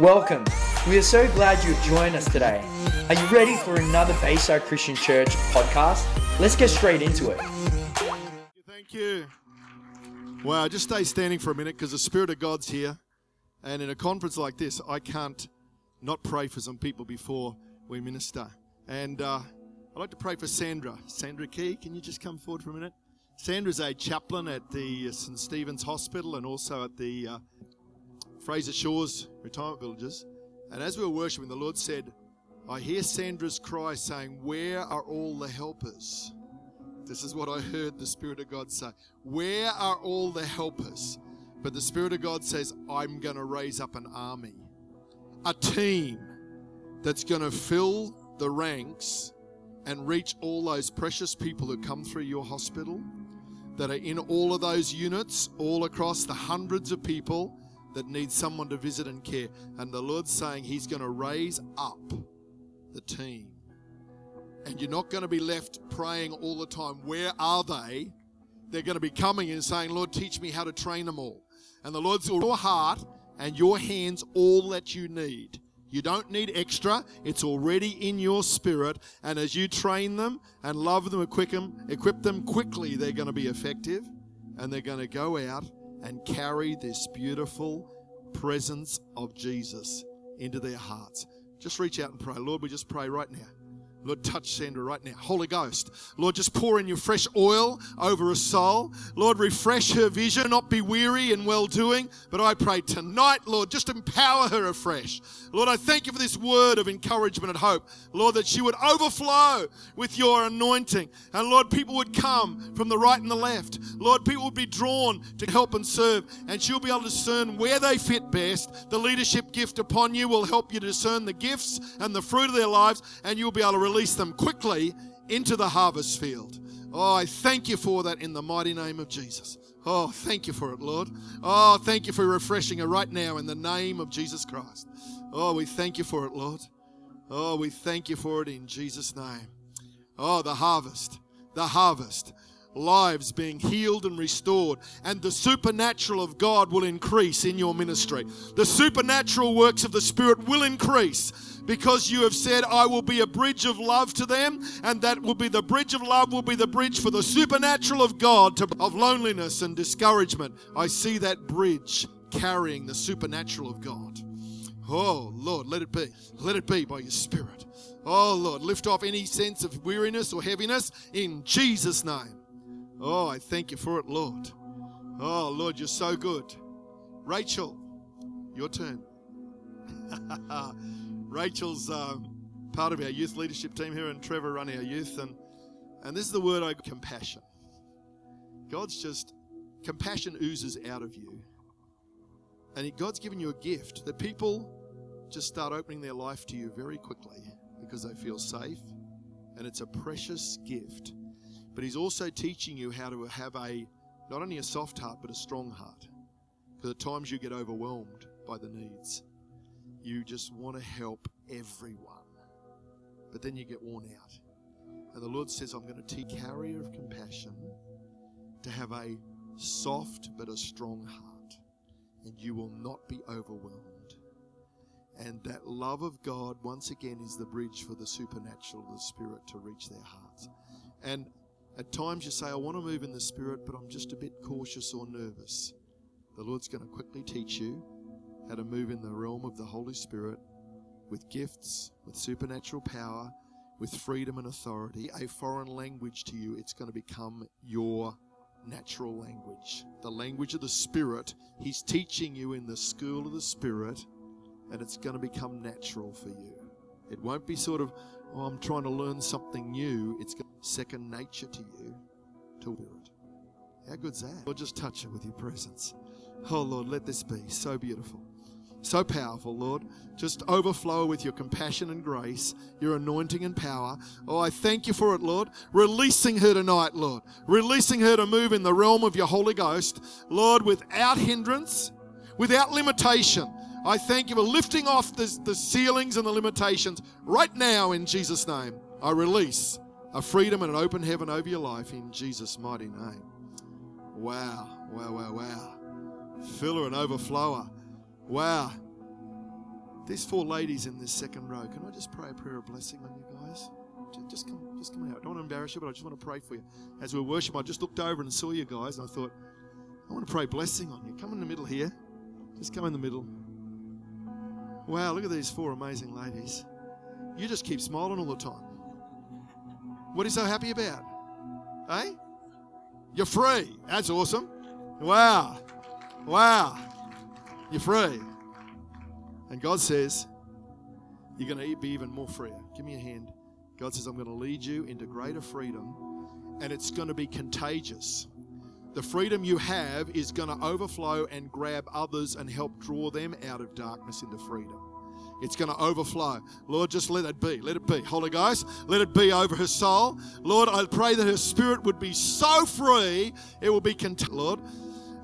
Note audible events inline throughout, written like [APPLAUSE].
Welcome. We are so glad you've joined us today. Are you ready for another Bayside Christian Church podcast? Let's get straight into it. Thank you. Wow, just stay standing for a minute because the Spirit of God's here. And in a conference like this, I can't not pray for some people before we minister. And uh, I'd like to pray for Sandra. Sandra Key, can you just come forward for a minute? Sandra's a chaplain at the uh, St. Stephen's Hospital and also at the uh, Fraser Shores Retirement Villages. And as we were worshiping, the Lord said, I hear Sandra's cry saying, Where are all the helpers? This is what I heard the Spirit of God say. Where are all the helpers? But the Spirit of God says, I'm going to raise up an army, a team that's going to fill the ranks and reach all those precious people who come through your hospital, that are in all of those units, all across the hundreds of people that need someone to visit and care. And the Lord's saying He's going to raise up the team. And you're not going to be left praying all the time, Where are they? They're going to be coming and saying, Lord, teach me how to train them all. And the Lord's your heart and your hands all that you need. You don't need extra. It's already in your spirit. And as you train them and love them, equip them, equip them quickly, they're going to be effective and they're going to go out and carry this beautiful presence of Jesus into their hearts. Just reach out and pray. Lord, we just pray right now. Lord, touch Sandra right now. Holy Ghost, Lord, just pour in your fresh oil over her soul. Lord, refresh her vision, not be weary in well doing. But I pray tonight, Lord, just empower her afresh. Lord, I thank you for this word of encouragement and hope. Lord, that she would overflow with your anointing. And Lord, people would come from the right and the left. Lord, people would be drawn to help and serve. And she'll be able to discern where they fit best. The leadership gift upon you will help you discern the gifts and the fruit of their lives. And you'll be able to release them quickly into the harvest field. Oh, I thank you for that in the mighty name of Jesus. Oh, thank you for it, Lord. Oh, thank you for refreshing her right now in the name of Jesus Christ. Oh, we thank you for it, Lord. Oh, we thank you for it in Jesus' name. Oh, the harvest, the harvest. Lives being healed and restored, and the supernatural of God will increase in your ministry. The supernatural works of the Spirit will increase because you have said, I will be a bridge of love to them, and that will be the bridge of love, will be the bridge for the supernatural of God to, of loneliness and discouragement. I see that bridge carrying the supernatural of God. Oh, Lord, let it be. Let it be by your Spirit. Oh, Lord, lift off any sense of weariness or heaviness in Jesus' name. Oh, I thank you for it, Lord. Oh, Lord, you're so good. Rachel, your turn. [LAUGHS] Rachel's um, part of our youth leadership team here, and Trevor run our youth. And, and this is the word I compassion. God's just, compassion oozes out of you. And God's given you a gift that people just start opening their life to you very quickly because they feel safe. And it's a precious gift. But He's also teaching you how to have a, not only a soft heart, but a strong heart. Because at times you get overwhelmed by the needs. You just want to help everyone. But then you get worn out. And the Lord says, I'm going to teach carrier of compassion to have a soft but a strong heart and you will not be overwhelmed. And that love of God, once again, is the bridge for the supernatural, the Spirit, to reach their hearts. And at times you say, I want to move in the Spirit, but I'm just a bit cautious or nervous. The Lord's going to quickly teach you how to move in the realm of the Holy Spirit with gifts, with supernatural power, with freedom and authority, a foreign language to you. It's going to become your natural language, the language of the Spirit. He's teaching you in the school of the Spirit, and it's going to become natural for you. It won't be sort of, oh, I'm trying to learn something new. It's second nature to you to it. How good's that? Lord, just touch it with your presence. Oh, Lord, let this be so beautiful. So powerful, Lord. Just overflow with your compassion and grace, your anointing and power. Oh, I thank you for it, Lord. Releasing her tonight, Lord. Releasing her to move in the realm of your Holy Ghost, Lord, without hindrance, without limitation. I thank you for lifting off the, the ceilings and the limitations right now in Jesus' name. I release a freedom and an open heaven over your life in Jesus' mighty name. Wow, wow, wow, wow. Filler and overflower. Wow. These four ladies in this second row, can I just pray a prayer of blessing on you guys? Just come, just come out. I don't want to embarrass you, but I just want to pray for you. As we worship, I just looked over and saw you guys, and I thought, I want to pray blessing on you. Come in the middle here. Just come in the middle. Wow, look at these four amazing ladies. You just keep smiling all the time. What are you so happy about? Eh? You're free. That's awesome. Wow. Wow. You're free. And God says, you're going to be even more free. Give me a hand. God says, I'm going to lead you into greater freedom, and it's going to be contagious. The freedom you have is going to overflow and grab others and help draw them out of darkness into freedom. It's going to overflow. Lord, just let it be. Let it be. Holy Ghost, let it be over her soul. Lord, I pray that her spirit would be so free, it will be content, Lord.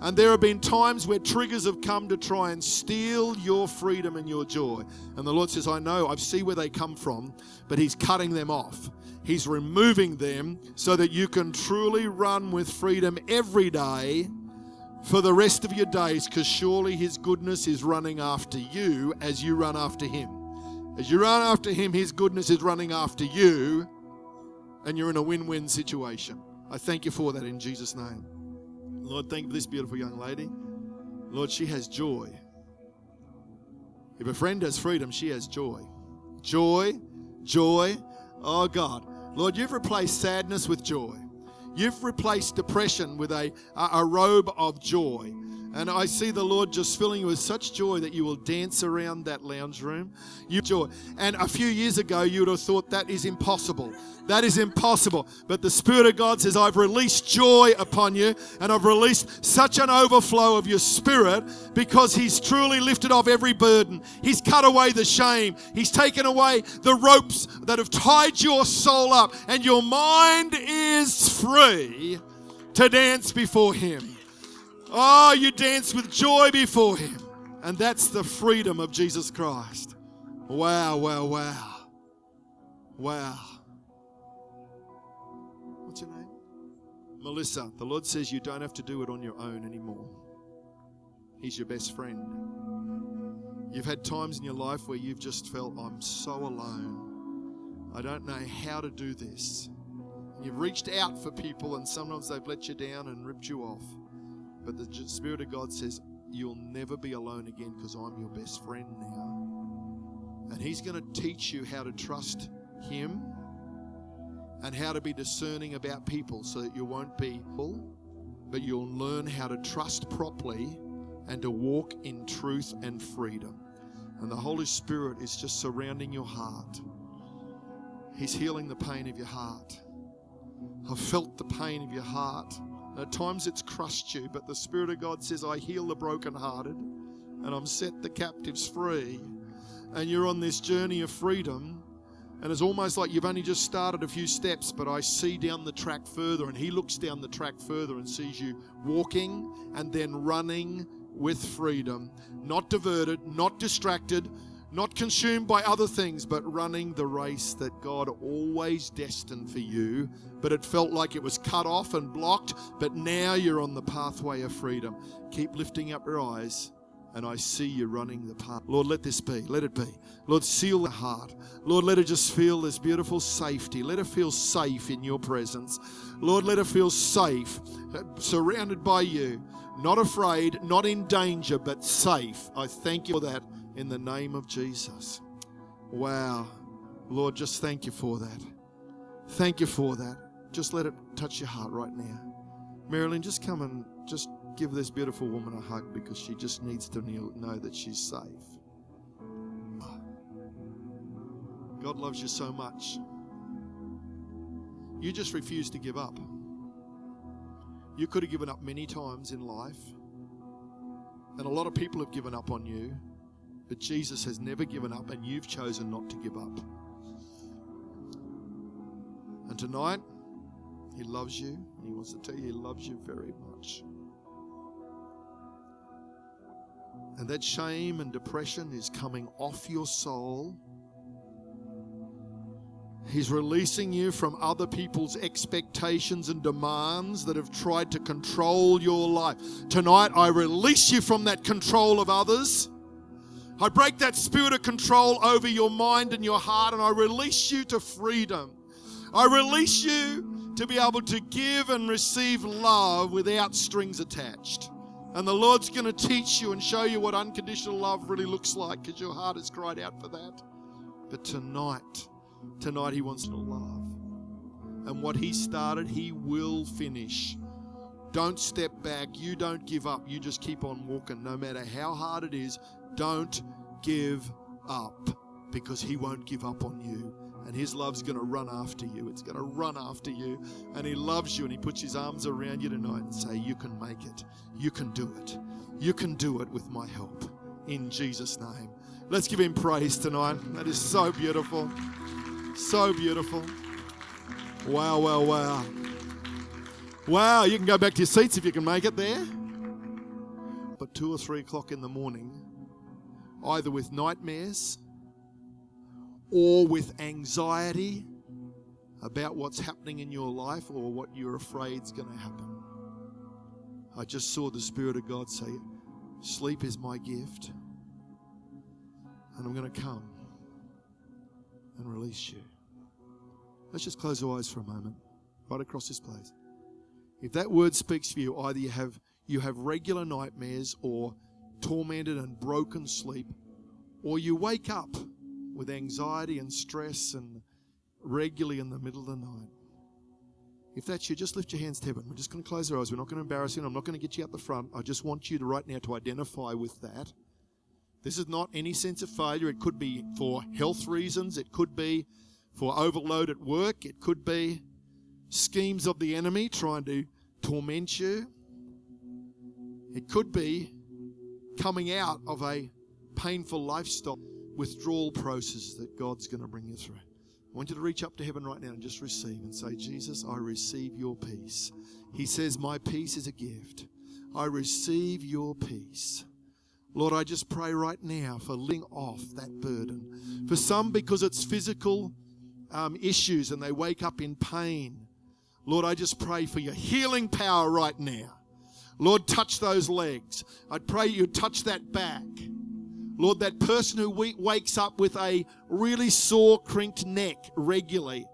And there have been times where triggers have come to try and steal your freedom and your joy. And the Lord says, I know, I see where they come from, but He's cutting them off. He's removing them so that you can truly run with freedom every day for the rest of your days, because surely His goodness is running after you as you run after Him. As you run after Him, His goodness is running after you, and you're in a win win situation. I thank you for that in Jesus' name. Lord, thank you for this beautiful young lady. Lord, she has joy. If a friend has freedom, she has joy. Joy, joy. Oh God. Lord, you've replaced sadness with joy. You've replaced depression with a, a, a robe of joy. And I see the Lord just filling you with such joy that you will dance around that lounge room. You joy. And a few years ago, you would have thought that is impossible. That is impossible. But the Spirit of God says, I've released joy upon you, and I've released such an overflow of your spirit because He's truly lifted off every burden. He's cut away the shame. He's taken away the ropes that have tied your soul up, and your mind is free to dance before Him. Oh, you dance with joy before Him. And that's the freedom of Jesus Christ. Wow, wow, wow. Wow. What's your name? Melissa. The Lord says you don't have to do it on your own anymore. He's your best friend. You've had times in your life where you've just felt, I'm so alone. I don't know how to do this. You've reached out for people, and sometimes they've let you down and ripped you off. But the Spirit of God says, You'll never be alone again because I'm your best friend now. And He's going to teach you how to trust Him and how to be discerning about people so that you won't be full, but you'll learn how to trust properly and to walk in truth and freedom. And the Holy Spirit is just surrounding your heart. He's healing the pain of your heart. I've felt the pain of your heart. At times it's crushed you, but the Spirit of God says, I heal the brokenhearted and I'm set the captives free. And you're on this journey of freedom. And it's almost like you've only just started a few steps, but I see down the track further. And He looks down the track further and sees you walking and then running with freedom, not diverted, not distracted, not consumed by other things, but running the race that God always destined for you. But it felt like it was cut off and blocked, but now you're on the pathway of freedom. Keep lifting up your eyes. And I see you running the path. Lord, let this be. Let it be. Lord, seal the heart. Lord, let her just feel this beautiful safety. Let her feel safe in your presence. Lord, let her feel safe, uh, surrounded by you. Not afraid, not in danger, but safe. I thank you for that in the name of Jesus. Wow. Lord, just thank you for that. Thank you for that. Just let it touch your heart right now. Marilyn, just come and just give this beautiful woman a hug because she just needs to know that she's safe. God loves you so much. You just refuse to give up. You could have given up many times in life, and a lot of people have given up on you, but Jesus has never given up, and you've chosen not to give up. And tonight, He loves you, and He wants to tell you He loves you very much. And that shame and depression is coming off your soul. He's releasing you from other people's expectations and demands that have tried to control your life. Tonight, I release you from that control of others. I break that spirit of control over your mind and your heart, and I release you to freedom. I release you to be able to give and receive love without strings attached. And the Lord's going to teach you and show you what unconditional love really looks like because your heart has cried out for that. But tonight, tonight He wants to love. And what He started, He will finish. Don't step back. You don't give up. You just keep on walking. No matter how hard it is, don't give up because He won't give up on you. And His love's going to run after you. It's going to run after you. And He loves you and He puts His arms around you tonight and say, You can make it. You can do it. You can do it with my help. In Jesus' name. Let's give Him praise tonight. That is so beautiful. So beautiful. Wow, wow, wow. Wow, you can go back to your seats if you can make it there. But two or three o'clock in the morning, either with nightmares or with anxiety about what's happening in your life or what you're afraid is going to happen. I just saw the Spirit of God say, Sleep is my gift, and I'm going to come and release you. Let's just close our eyes for a moment, right across this place. If that word speaks for you, either you have you have regular nightmares or tormented and broken sleep, or you wake up with anxiety and stress and regularly in the middle of the night. If that's you, just lift your hands to heaven. We're just going to close our eyes. We're not going to embarrass you. I'm not going to get you out the front. I just want you to right now to identify with that. This is not any sense of failure. It could be for health reasons. It could be for overload at work. It could be schemes of the enemy trying to torment you. It could be coming out of a painful lifestyle withdrawal process that God's going to bring you through. I want you to reach up to heaven right now and just receive and say, Jesus, I receive your peace. He says, My peace is a gift. I receive your peace. Lord, I just pray right now for letting off that burden. For some, because it's physical um, issues and they wake up in pain. Lord, I just pray for your healing power right now. Lord, touch those legs. I pray you touch that back. Lord, that person who wakes up with a really sore, crinked neck regularly,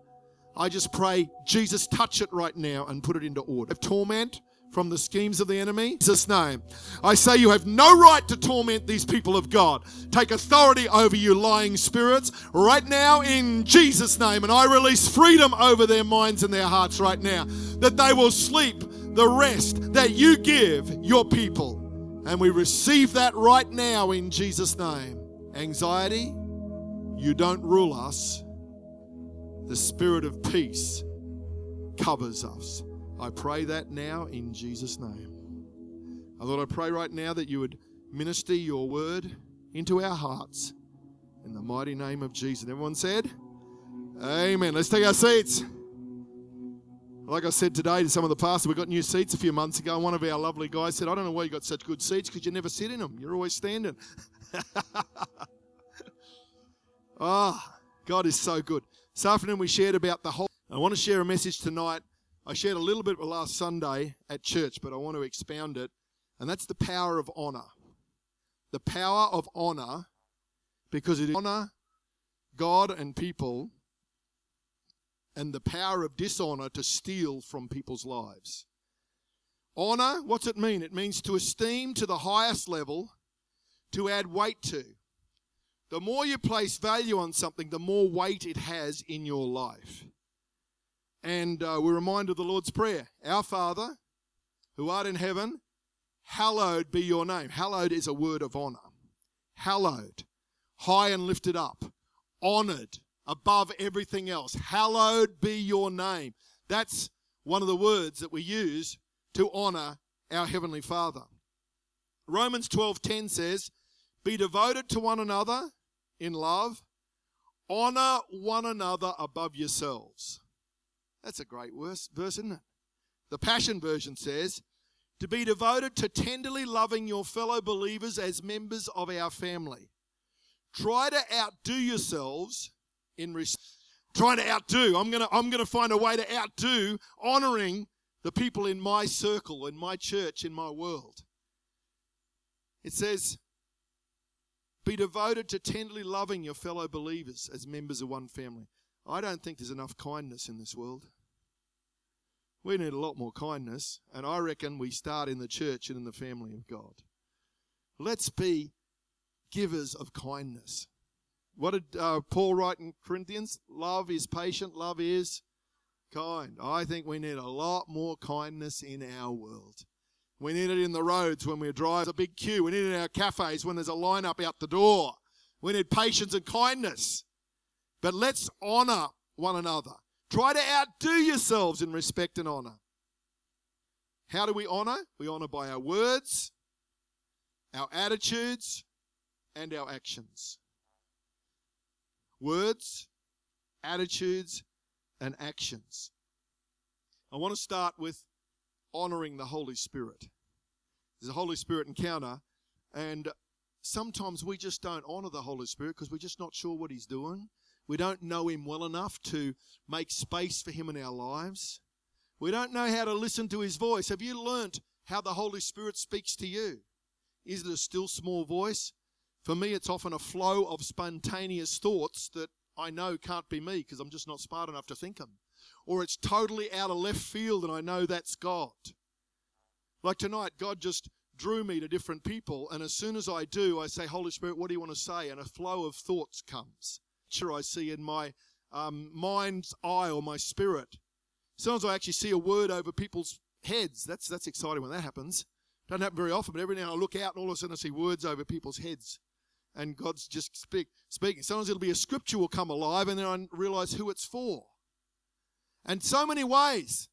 I just pray, Jesus, touch it right now and put it into order. Torment, from the schemes of the enemy. In Jesus' name. I say you have no right to torment these people of God. Take authority over you lying spirits right now in Jesus' name. And I release freedom over their minds and their hearts right now. That they will sleep the rest that you give your people. And we receive that right now in Jesus' name. Anxiety, you don't rule us. The spirit of peace covers us. I pray that now in Jesus' name. Lord, I pray right now that you would minister your word into our hearts in the mighty name of Jesus. Everyone said, Amen. Let's take our seats. Like I said today to some of the pastors, we got new seats a few months ago. One of our lovely guys said, I don't know why you got such good seats because you never sit in them. You're always standing. [LAUGHS] Ah, oh, God is so good. This afternoon we shared about the whole. I want to share a message tonight I shared a little bit last Sunday at church, but I want to expound it. And that's the power of honor. The power of honor, because it is honor God and people, and the power of dishonor to steal from people's lives. Honor, what's it mean? It means to esteem to the highest level, to add weight to. The more you place value on something, the more weight it has in your life. And uh, we're reminded of the Lord's Prayer Our Father, who art in heaven, hallowed be your name. Hallowed is a word of honor. Hallowed, high and lifted up, honored above everything else. Hallowed be your name. That's one of the words that we use to honor our heavenly Father. Romans 12:10 says, "Be devoted to one another in love, honor one another above yourselves." That's a great verse, isn't it? The Passion Version says, to be devoted to tenderly loving your fellow believers as members of our family. Try to outdo yourselves in res- trying to outdo. I'm gonna I'm gonna find a way to outdo honoring the people in my circle, in my church, in my world. It says, Be devoted to tenderly loving your fellow believers as members of one family. I don't think there's enough kindness in this world. We need a lot more kindness, and I reckon we start in the church and in the family of God. Let's be givers of kindness. What did uh, Paul write in Corinthians? Love is patient, love is kind. I think we need a lot more kindness in our world. We need it in the roads when we drive a big queue. We need it in our cafes when there's a line up out the door. We need patience and kindness. But let's honor one another. Try to outdo yourselves in respect and honor. How do we honor? We honor by our words, our attitudes, and our actions. Words, attitudes, and actions. I want to start with honoring the Holy Spirit. There's a Holy Spirit encounter, and sometimes we just don't honor the Holy Spirit because we're just not sure what He's doing. We don't know Him well enough to make space for Him in our lives. We don't know how to listen to His voice. Have you learnt how the Holy Spirit speaks to you? Is it a still small voice? For me, it's often a flow of spontaneous thoughts that I know can't be me because I'm just not smart enough to think them. Or it's totally out of left field and I know that's God. Like tonight, God just drew me to different people, and as soon as I do, I say, Holy Spirit, what do you want to say? And a flow of thoughts comes. Sure, I see in my um, mind's eye or my spirit. Sometimes I actually see a word over people's heads. That's that's exciting when that happens. Doesn't happen very often, but every now and I look out and all of a sudden I see words over people's heads and God's just speak, speaking. Sometimes it'll be a scripture will come alive, and then I realize who it's for. And so many ways,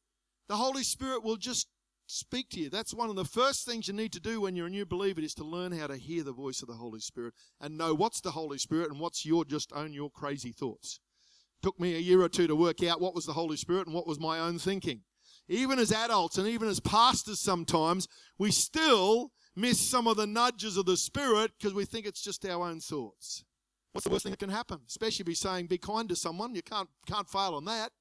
the Holy Spirit will just speak to you. That's one of the first things you need to do when you're a new believer is to learn how to hear the voice of the Holy Spirit and know what's the Holy Spirit and what's your just own your crazy thoughts. Took me a year or two to work out what was the Holy Spirit and what was my own thinking. Even as adults and even as pastors sometimes, we still miss some of the nudges of the Spirit because we think it's just our own thoughts. What's the worst thing that can happen? Especially be saying, be kind to someone. You can't, can't fail on that.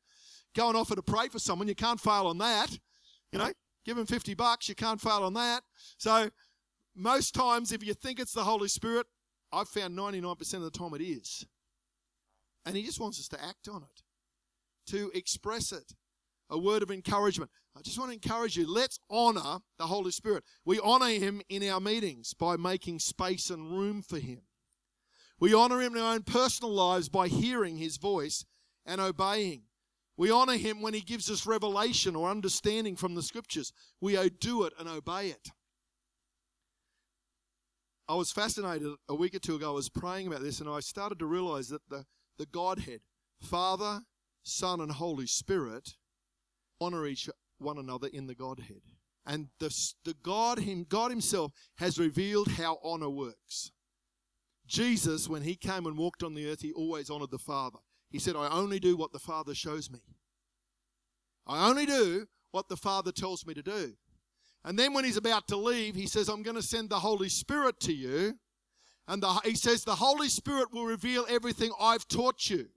Go and offer to pray for someone. You can't fail on that. You know, give them 50 bucks. You can't fail on that. So, most times, if you think it's the Holy Spirit, I've found 99% of the time it is. And He just wants us to act on it, to express it, a word of encouragement. I just want to encourage you let's honor the Holy Spirit. We honor Him in our meetings by making space and room for Him. We honor Him in our own personal lives by hearing His voice and obeying. We honor Him when He gives us revelation or understanding from the Scriptures. We do it and obey it. I was fascinated a week or two ago. I was praying about this and I started to realize that the, the Godhead, Father, Son, and Holy Spirit, honor each one another in the Godhead. And the, the God, him, God Himself has revealed how honor works. Jesus, when He came and walked on the earth, He always honored the Father. He said, I only do what the Father shows me. I only do what the Father tells me to do. And then when He's about to leave, He says, I'm going to send the Holy Spirit to you. And the, He says, The Holy Spirit will reveal everything I've taught you.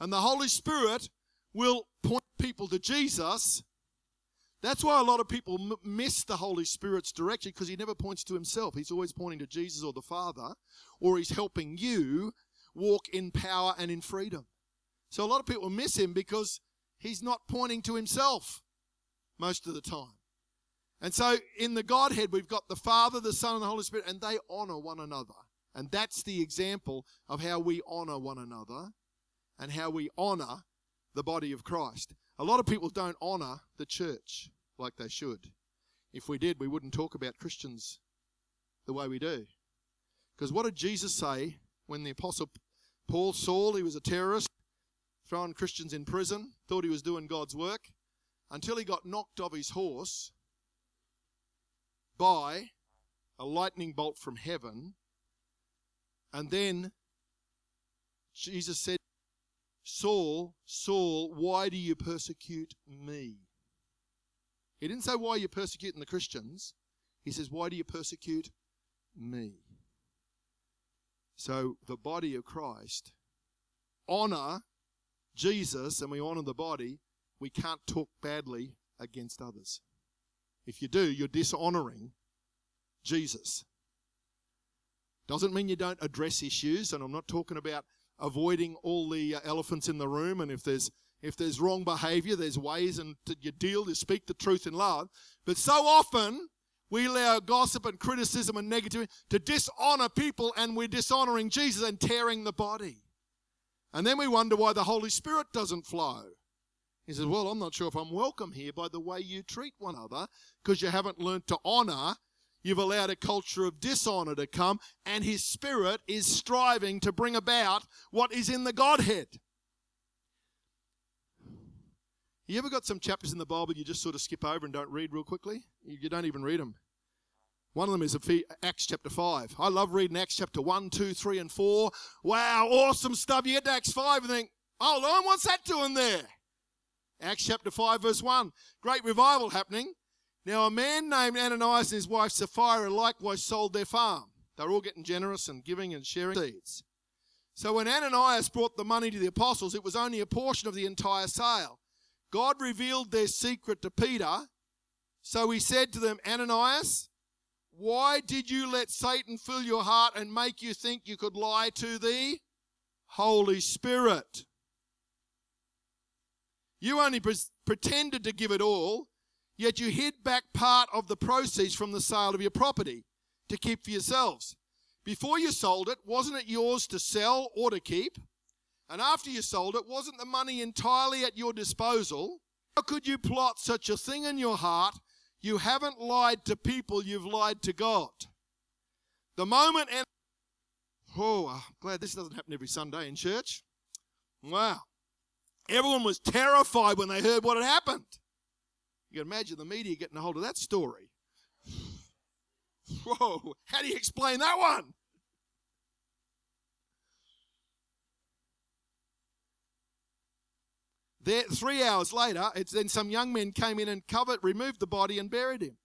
And the Holy Spirit will point people to Jesus. That's why a lot of people m- miss the Holy Spirit's direction because he never points to himself. He's always pointing to Jesus or the Father, or he's helping you walk in power and in freedom. So a lot of people miss him because he's not pointing to himself most of the time. And so in the Godhead, we've got the Father, the Son, and the Holy Spirit, and they honor one another. And that's the example of how we honor one another and how we honor the body of Christ. A lot of people don't honor the church like they should. If we did, we wouldn't talk about Christians the way we do. Because what did Jesus say when the Apostle Paul, Saul, he was a terrorist, throwing Christians in prison, thought he was doing God's work, until he got knocked off his horse by a lightning bolt from heaven. And then Jesus said, Saul, Saul, why do you persecute me? He didn't say, why are you persecuting the Christians? He says, why do you persecute me? So the body of Christ honor Jesus and we honor the body. We can't talk badly against others. If you do, you're dishonoring Jesus. Doesn't mean you don't address issues, and I'm not talking about avoiding all the uh, elephants in the room. And if there's if there's wrong behavior, there's ways and to, you deal, you speak the truth in love. But so often we allow gossip and criticism and negativity to dishonor people, and we're dishonoring Jesus and tearing the body. And then we wonder why the Holy Spirit doesn't flow. He says, Well, I'm not sure if I'm welcome here by the way you treat one another because you haven't learned to honor. You've allowed a culture of dishonor to come, and His Spirit is striving to bring about what is in the Godhead. You ever got some chapters in the Bible you just sort of skip over and don't read real quickly? You don't even read them. One of them is Acts chapter 5. I love reading Acts chapter 1, 2, 3, and 4. Wow, awesome stuff. You get to Acts 5 and think, hold on, what's that doing there? Acts chapter 5, verse 1. Great revival happening. Now, a man named Ananias and his wife Sapphira likewise sold their farm. They're all getting generous and giving and sharing seeds. So when Ananias brought the money to the apostles, it was only a portion of the entire sale. God revealed their secret to Peter. So he said to them, Ananias, why did you let Satan fill your heart and make you think you could lie to the Holy Spirit? You only pre- pretended to give it all, yet you hid back part of the proceeds from the sale of your property to keep for yourselves. Before you sold it, wasn't it yours to sell or to keep? And after you sold it, wasn't the money entirely at your disposal? How could you plot such a thing in your heart? You haven't lied to people, you've lied to God. The moment, and oh, I'm glad this doesn't happen every Sunday in church. Wow. Everyone was terrified when they heard what had happened. You can imagine the media getting a hold of that story. Whoa, how do you explain that one? There, three hours later, it's then some young men came in and covered, removed the body, and buried him.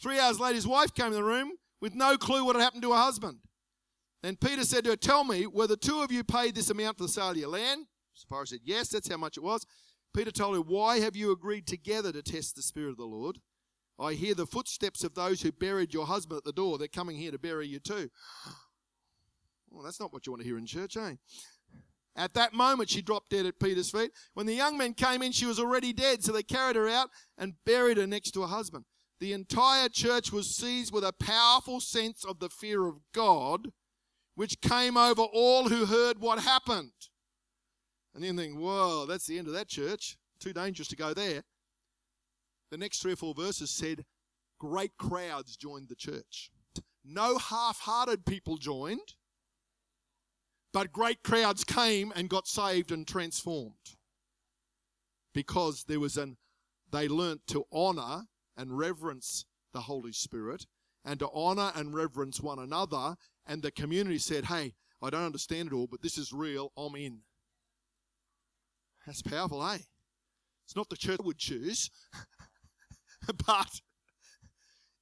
Three hours later, his wife came in the room with no clue what had happened to her husband. Then Peter said to her, Tell me, were the two of you paid this amount for the sale of your land? Sapphira said, Yes, that's how much it was. Peter told her, Why have you agreed together to test the Spirit of the Lord? I hear the footsteps of those who buried your husband at the door. They're coming here to bury you too. [GASPS] Well, that's not what you want to hear in church, eh? At that moment, she dropped dead at Peter's feet. When the young men came in, she was already dead, so they carried her out and buried her next to her husband. The entire church was seized with a powerful sense of the fear of God, which came over all who heard what happened. And then think, whoa, that's the end of that church. Too dangerous to go there. The next three or four verses said, great crowds joined the church. No half hearted people joined but great crowds came and got saved and transformed because there was an, they learnt to honor and reverence the Holy Spirit and to honor and reverence one another. And the community said, Hey, I don't understand it all, but this is real. I'm in. That's powerful, eh? It's not the church would choose, [LAUGHS] but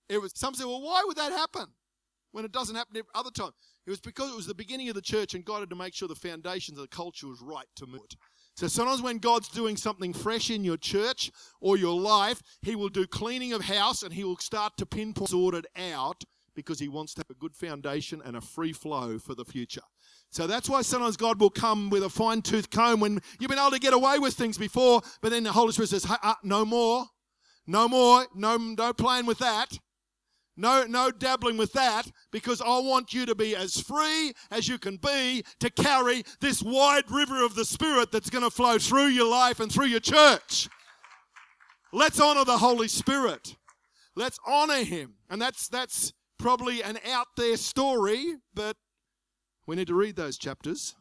it was. Some say, well, why would that happen when it doesn't happen every other time? It was because it was the beginning of the church and God had to make sure the foundations of the culture was right to move it. So sometimes when God's doing something fresh in your church or your life, He will do cleaning of house and He will start to pinpoint sorted out because He wants to have a good foundation and a free flow for the future. So that's why sometimes God will come with a fine tooth comb when you've been able to get away with things before, but then the Holy Spirit says, uh, no more, no more, no, no playing with that. No, no dabbling with that because I want you to be as free as you can be to carry this wide river of the Spirit that's going to flow through your life and through your church. Let's honor the Holy Spirit. Let's honor Him. And that's, that's probably an out there story, but we need to read those chapters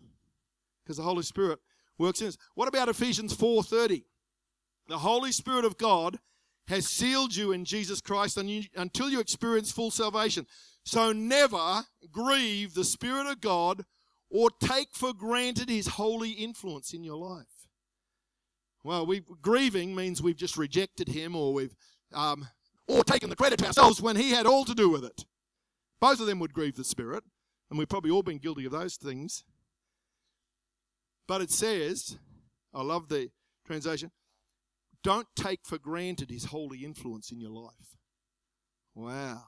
because the Holy Spirit works in us. What about Ephesians 4:30? The Holy Spirit of God has sealed you in Jesus Christ until you experience full salvation. So never grieve the Spirit of God or take for granted His holy influence in your life. Well, we grieving means we've just rejected Him or we've um, or taken the credit to ourselves when He had all to do with it. Both of them would grieve the Spirit, and we've probably all been guilty of those things. But it says, I love the translation, don't take for granted his holy influence in your life. Wow.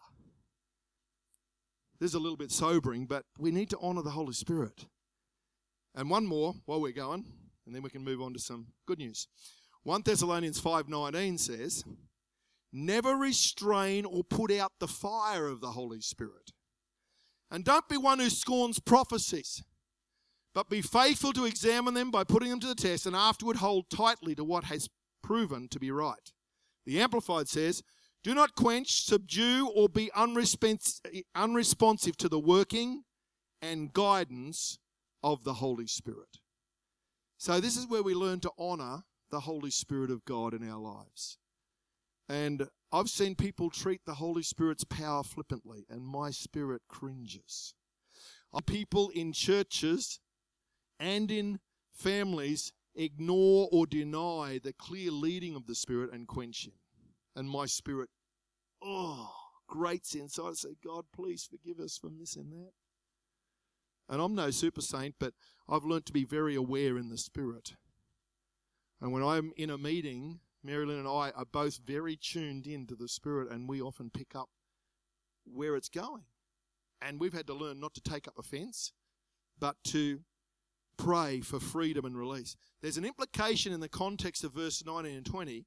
This is a little bit sobering, but we need to honor the Holy Spirit. And one more while we're going, and then we can move on to some good news. 1 Thessalonians 5:19 says, "Never restrain or put out the fire of the Holy Spirit. And don't be one who scorns prophecies, but be faithful to examine them by putting them to the test and afterward hold tightly to what has proven to be right." The Amplified says, "Do not quench, subdue or be unresponsive to the working and guidance of the Holy Spirit." So this is where we learn to honor the Holy Spirit of God in our lives. And I've seen people treat the Holy Spirit's power flippantly, and my spirit cringes. People in churches and in families ignore or deny the clear leading of the Spirit and quench Him. And my spirit, oh, grates inside. I say, God, please forgive us for missing that. And I'm no super saint, but I've learnt to be very aware in the Spirit and when I'm in a meeting, Marilyn and I are both very tuned in to the Spirit, and we often pick up where it's going. And we've had to learn not to take up offense, but to pray for freedom and release. There's an implication in the context of verse 19 and 20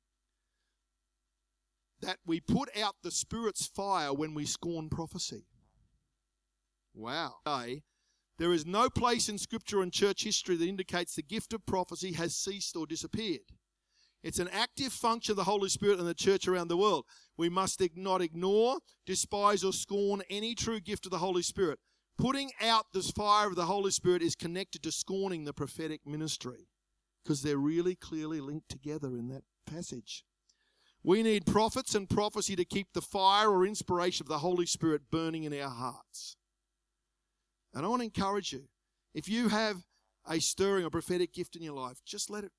that we put out the Spirit's fire when we scorn prophecy. Wow. There is no place in Scripture and church history that indicates the gift of prophecy has ceased or disappeared. It's an active function of the Holy Spirit in the church around the world. We must not ignore, despise, or scorn any true gift of the Holy Spirit. Putting out this fire of the Holy Spirit is connected to scorning the prophetic ministry because they're really clearly linked together in that passage. We need prophets and prophecy to keep the fire or inspiration of the Holy Spirit burning in our hearts. And I want to encourage you if you have a stirring, a prophetic gift in your life, just let it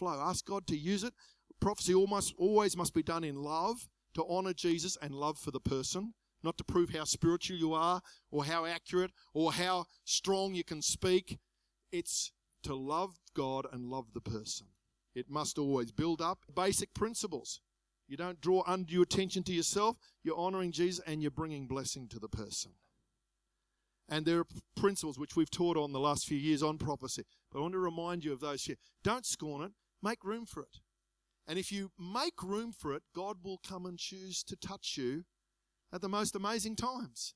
flow. Ask God to use it. Prophecy almost always must be done in love to honor Jesus and love for the person, not to prove how spiritual you are or how accurate or how strong you can speak. It's to love God and love the person. It must always build up basic principles. You don't draw undue attention to yourself, you're honoring Jesus and you're bringing blessing to the person. And there are principles which we've taught on the last few years on prophecy. But I want to remind you of those here. Don't scorn it, make room for it. And if you make room for it, God will come and choose to touch you at the most amazing times.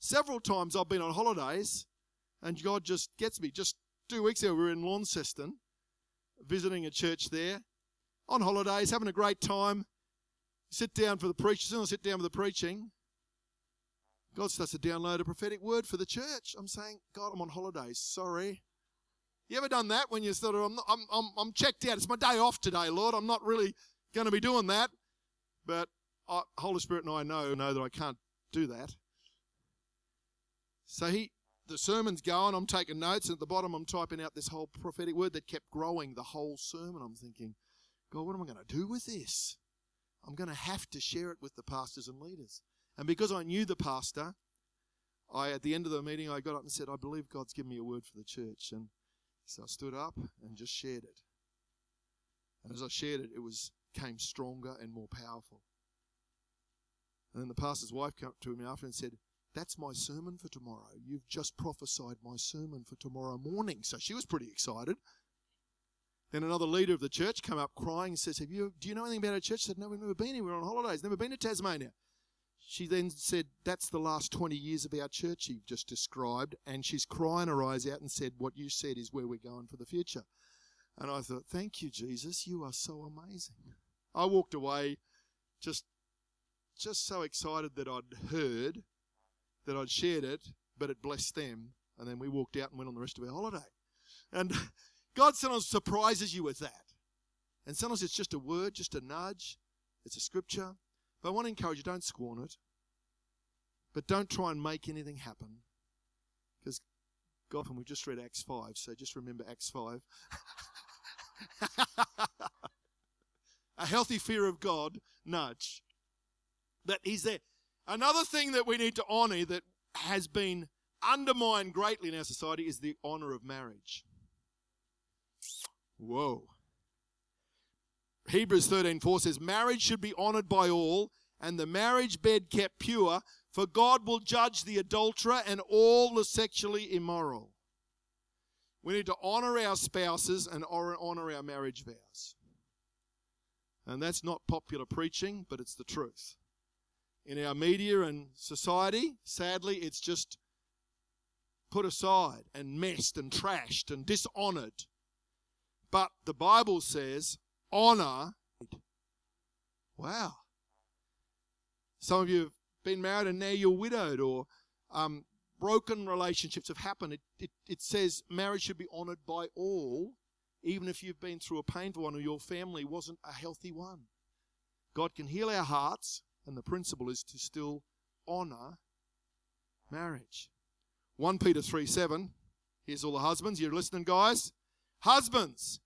Several times I've been on holidays and God just gets me. Just two weeks ago, we were in Launceston visiting a church there on holidays, having a great time. Sit down for the preaching. Soon I sit down for the preaching, God starts to download a prophetic word for the church. I'm saying, God, I'm on holidays. Sorry. You ever done that when you sort of, I'm, I'm, I'm, I'm checked out. It's my day off today, Lord. I'm not really going to be doing that. But I, Holy Spirit and I know, know that I can't do that. So he, the sermon's going, I'm taking notes, and at the bottom I'm typing out this whole prophetic word that kept growing the whole sermon. I'm thinking, God, what am I going to do with this? I'm going to have to share it with the pastors and leaders. And because I knew the pastor, I at the end of the meeting I got up and said, I believe God's given me a word for the church. And so I stood up and just shared it. And as I shared it, it was came stronger and more powerful. And then the pastor's wife came up to me after and said, That's my sermon for tomorrow. You've just prophesied my sermon for tomorrow morning. So she was pretty excited. Then another leader of the church came up crying and says, Have you do you know anything about our church? I said, No, we've never been here. We're on holidays, never been to Tasmania. She then said, That's the last 20 years of our church you've just described. And she's crying her eyes out and said, What you said is where we're going for the future. And I thought, Thank you, Jesus. You are so amazing. I walked away just, just so excited that I'd heard, that I'd shared it, but it blessed them. And then we walked out and went on the rest of our holiday. And [LAUGHS] God sometimes surprises you with that. And sometimes it's just a word, just a nudge, it's a scripture. But I want to encourage you don't scorn it. But don't try and make anything happen. Because God, and we just read Acts 5, so just remember Acts 5. [LAUGHS] a healthy fear of God, nudge. That He's there. Another thing that we need to honor that has been undermined greatly in our society is the honor of marriage. Whoa. Hebrews 13:4 says, Marriage should be honored by all, and the marriage bed kept pure, For God will judge the adulterer and all the sexually immoral. We need to honor our spouses and honor our marriage vows. And that's not popular preaching, but it's the truth. In our media and society, sadly, it's just put aside and messed and trashed and dishonored. But the Bible says, honor. Wow. Some of you have been married and now you're widowed, or um, broken relationships have happened. It, it, it says marriage should be honored by all, even if you've been through a painful one or your family wasn't a healthy one. God can heal our hearts, and the principle is to still honor marriage. 1 Peter 3 7. Here's all the husbands. You're listening, guys? Husbands,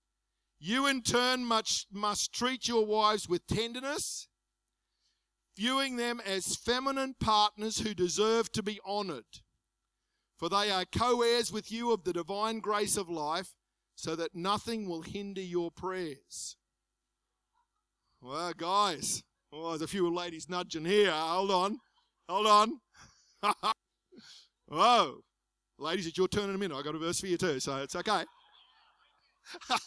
you in turn must, must treat your wives with tenderness viewing them as feminine partners who deserve to be honored. For they are co heirs with you of the divine grace of life, so that nothing will hinder your prayers. Well, guys, oh, there's a few ladies nudging here. Hold on. Hold on. [LAUGHS] Whoa. Ladies, it's your turn in a minute. i got a verse for you too, so it's okay. [LAUGHS] but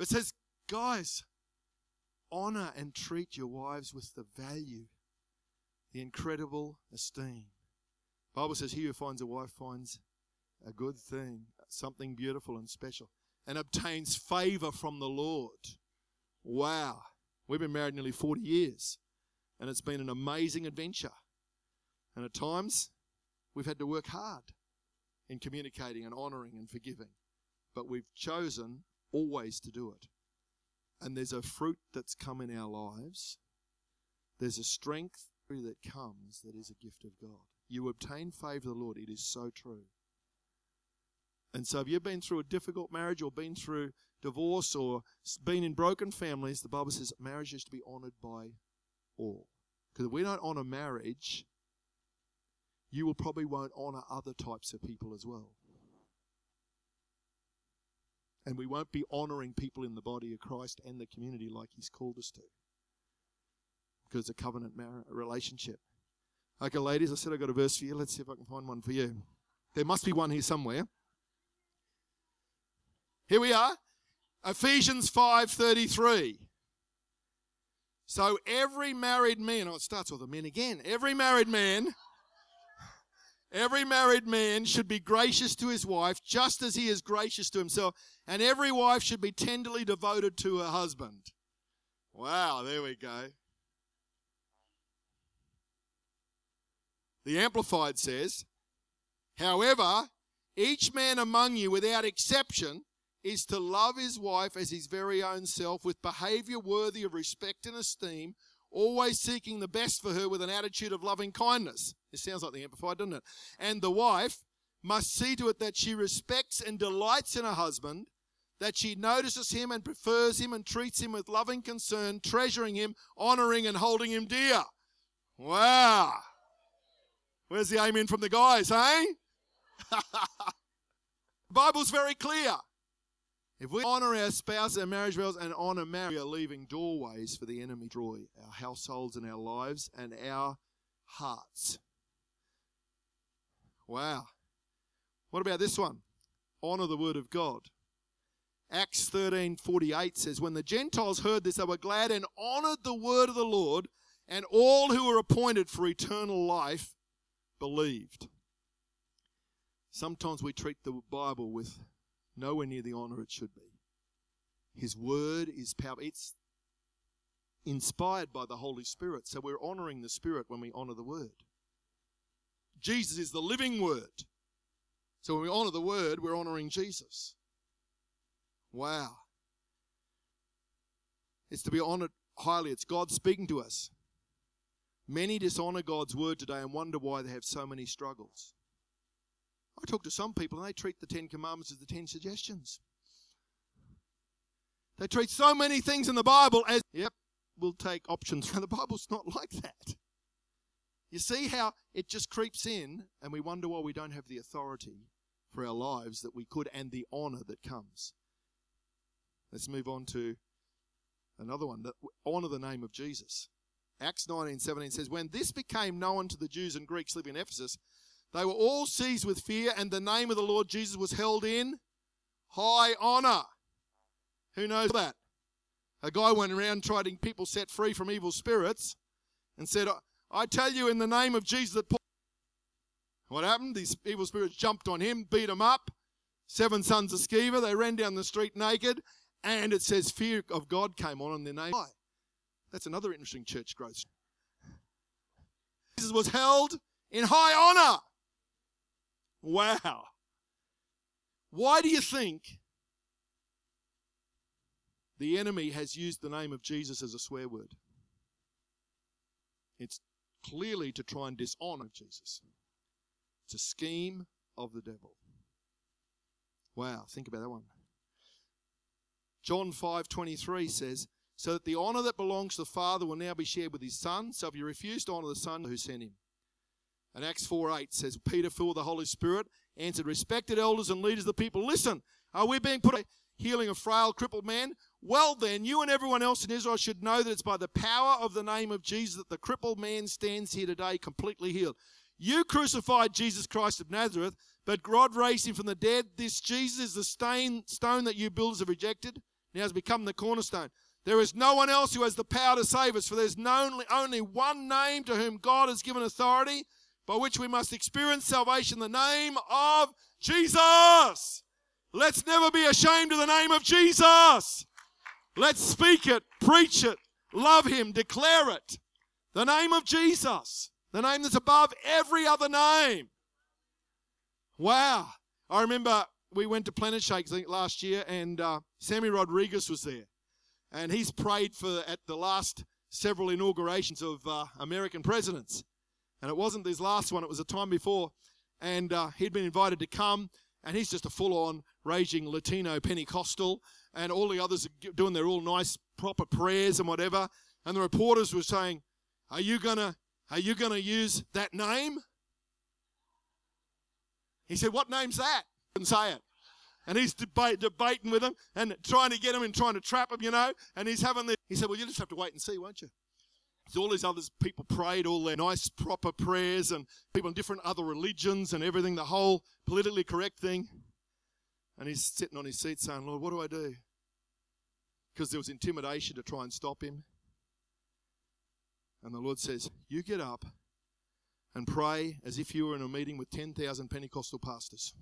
it says, guys, honor and treat your wives with the value, the incredible esteem. The Bible says, He who finds a wife finds a good thing, something beautiful and special, and obtains favor from the Lord. Wow. We've been married nearly 40 years, and it's been an amazing adventure. And at times, we've had to work hard in communicating and honoring and forgiving. But we've chosen always to do it and there's a fruit that's come in our lives. There's a strength that comes that is a gift of God. You obtain favor of the Lord. It is so true. And so, if you've been through a difficult marriage or been through divorce or been in broken families, the Bible says marriage is to be honored by all. Because if we don't honor marriage, you will probably won't honor other types of people as well. And we won't be honoring people in the body of Christ and the community like He's called us to. Because it's a covenant marriage relationship. Okay, ladies, I said I've got a verse for you. Let's see if I can find one for you. There must be one here somewhere. Here we are. Ephesians 5:33. So every married man, oh, it starts with the men again. Every married man Every married man should be gracious to his wife just as he is gracious to himself, and every wife should be tenderly devoted to her husband. Wow, there we go. The Amplified says, However, each man among you, without exception, is to love his wife as his very own self with behavior worthy of respect and esteem, always seeking the best for her with an attitude of loving kindness. It sounds like the Amplified, doesn't it? And the wife must see to it that she respects and delights in her husband, that she notices him and prefers him and treats him with loving concern, treasuring him, honoring and holding him dear. Wow. Where's the amen from the guys, hey? [LAUGHS] Bible's very clear. If we honor our spouse, our marriage vows, and honor marriage, we are leaving doorways for the enemy to destroy our households and our lives and our hearts. Wow. What about this one? Honor the word of God. Acts 13:48 says when the Gentiles heard this they were glad and honored the word of the Lord and all who were appointed for eternal life believed. Sometimes we treat the Bible with nowhere near the honor it should be. His word is power. It's inspired by the Holy Spirit. So we're honoring the Spirit when we honor the word. Jesus is the living word. So when we honor the word, we're honoring Jesus. Wow. It's to be honored highly. It's God speaking to us. Many dishonor God's word today and wonder why they have so many struggles. I talk to some people and they treat the Ten Commandments as the Ten Suggestions. They treat so many things in the Bible as, yep, we'll take options. [LAUGHS] The Bible's not like that. You see how it just creeps in and we wonder why we don't have the authority for our lives that we could and the honor that comes. Let's move on to another one. That honor the name of Jesus. Acts 19:17 says, When this became known to the Jews and Greeks living in Ephesus, they were all seized with fear, and the name of the Lord Jesus was held in high honor. Who knows that? A guy went around trying to people set free from evil spirits and said, I tell you in the name of Jesus that Paul. What happened? These evil spirits jumped on him, beat him up. Seven sons of Sceva, they ran down the street naked, and it says fear of God came on in their name. That's another interesting church growth. Jesus was held in high honor. Wow. Why do you think the enemy has used the name of Jesus as a swear word? It's clearly to try and dishonor Jesus. It's a scheme of the devil. Wow, think about that one. John 5:23 says, "So that the honor that belongs to the Father will now be shared with his Son. So if you refuse to honor the Son who sent him." And Acts 4:8 says, Peter, full of the Holy Spirit, answered, Respected elders and leaders of the people, listen, are we being put a healing a frail, crippled man? Well, then, you and everyone else in Israel should know that it's by the power of the name of Jesus that the crippled man stands here today completely healed. You crucified Jesus Christ of Nazareth, but God raised him from the dead. This Jesus is the stain, stone that you builders have rejected, now has become the cornerstone. There is no one else who has the power to save us, for there's no, only one name to whom God has given authority by which we must experience salvation, the name of Jesus. Let's never be ashamed of the name of Jesus. Let's speak it, preach it, love Him, declare it. The name of Jesus, the name that's above every other name. Wow. I remember we went to Planet Shakes last year and uh, Sammy Rodriguez was there. And he's prayed for at the last several inaugurations of uh, American presidents. And it wasn't this last one, it was a time before. And uh, he'd been invited to come, and he's just a full on raging Latino Pentecostal. And all the others are doing their all nice, proper prayers and whatever. And the reporters were saying, Are you going to. Are you going to use that name? He said, What name's that? And say it. And he's debating with them and trying to get him and trying to trap him, you know. And he's having the. He said, Well, you just have to wait and see, won't you? So all these other people prayed all their nice proper prayers and people in different other religions and everything, the whole politically correct thing. And he's sitting on his seat saying, Lord, what do I do? Because there was intimidation to try and stop him. And the Lord says, You get up and pray as if you were in a meeting with 10,000 Pentecostal pastors.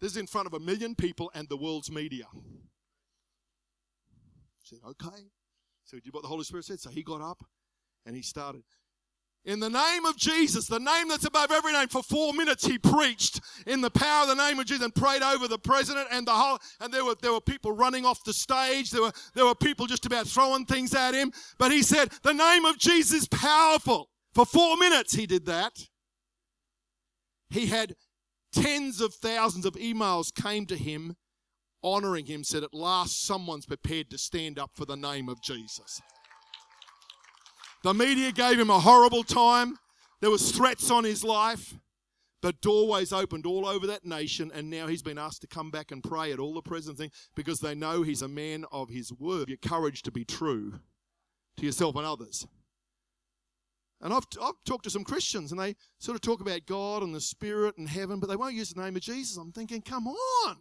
This is in front of a million people and the world's media. I said, Okay. So did what the Holy Spirit said. So he got up and he started. In the name of Jesus, the name that's above every name, for four minutes he preached in the power of the name of Jesus and prayed over the president and the whole. And there were there were people running off the stage. There were there were people just about throwing things at him. But he said, "The name of Jesus is powerful." For four minutes he did that. He had tens of thousands of emails came to him honoring him, said, At last someone's prepared to stand up for the name of Jesus. The media gave him a horrible time. There was threats on his life. But doorways opened all over that nation, and now he's been asked to come back and pray at all the president's things because they know he's a man of his word. Your courage to be true to yourself and others. And I've, I've talked to some Christians, and they sort of talk about God and the Spirit and heaven, but they won't use the name of Jesus. I'm thinking, come on.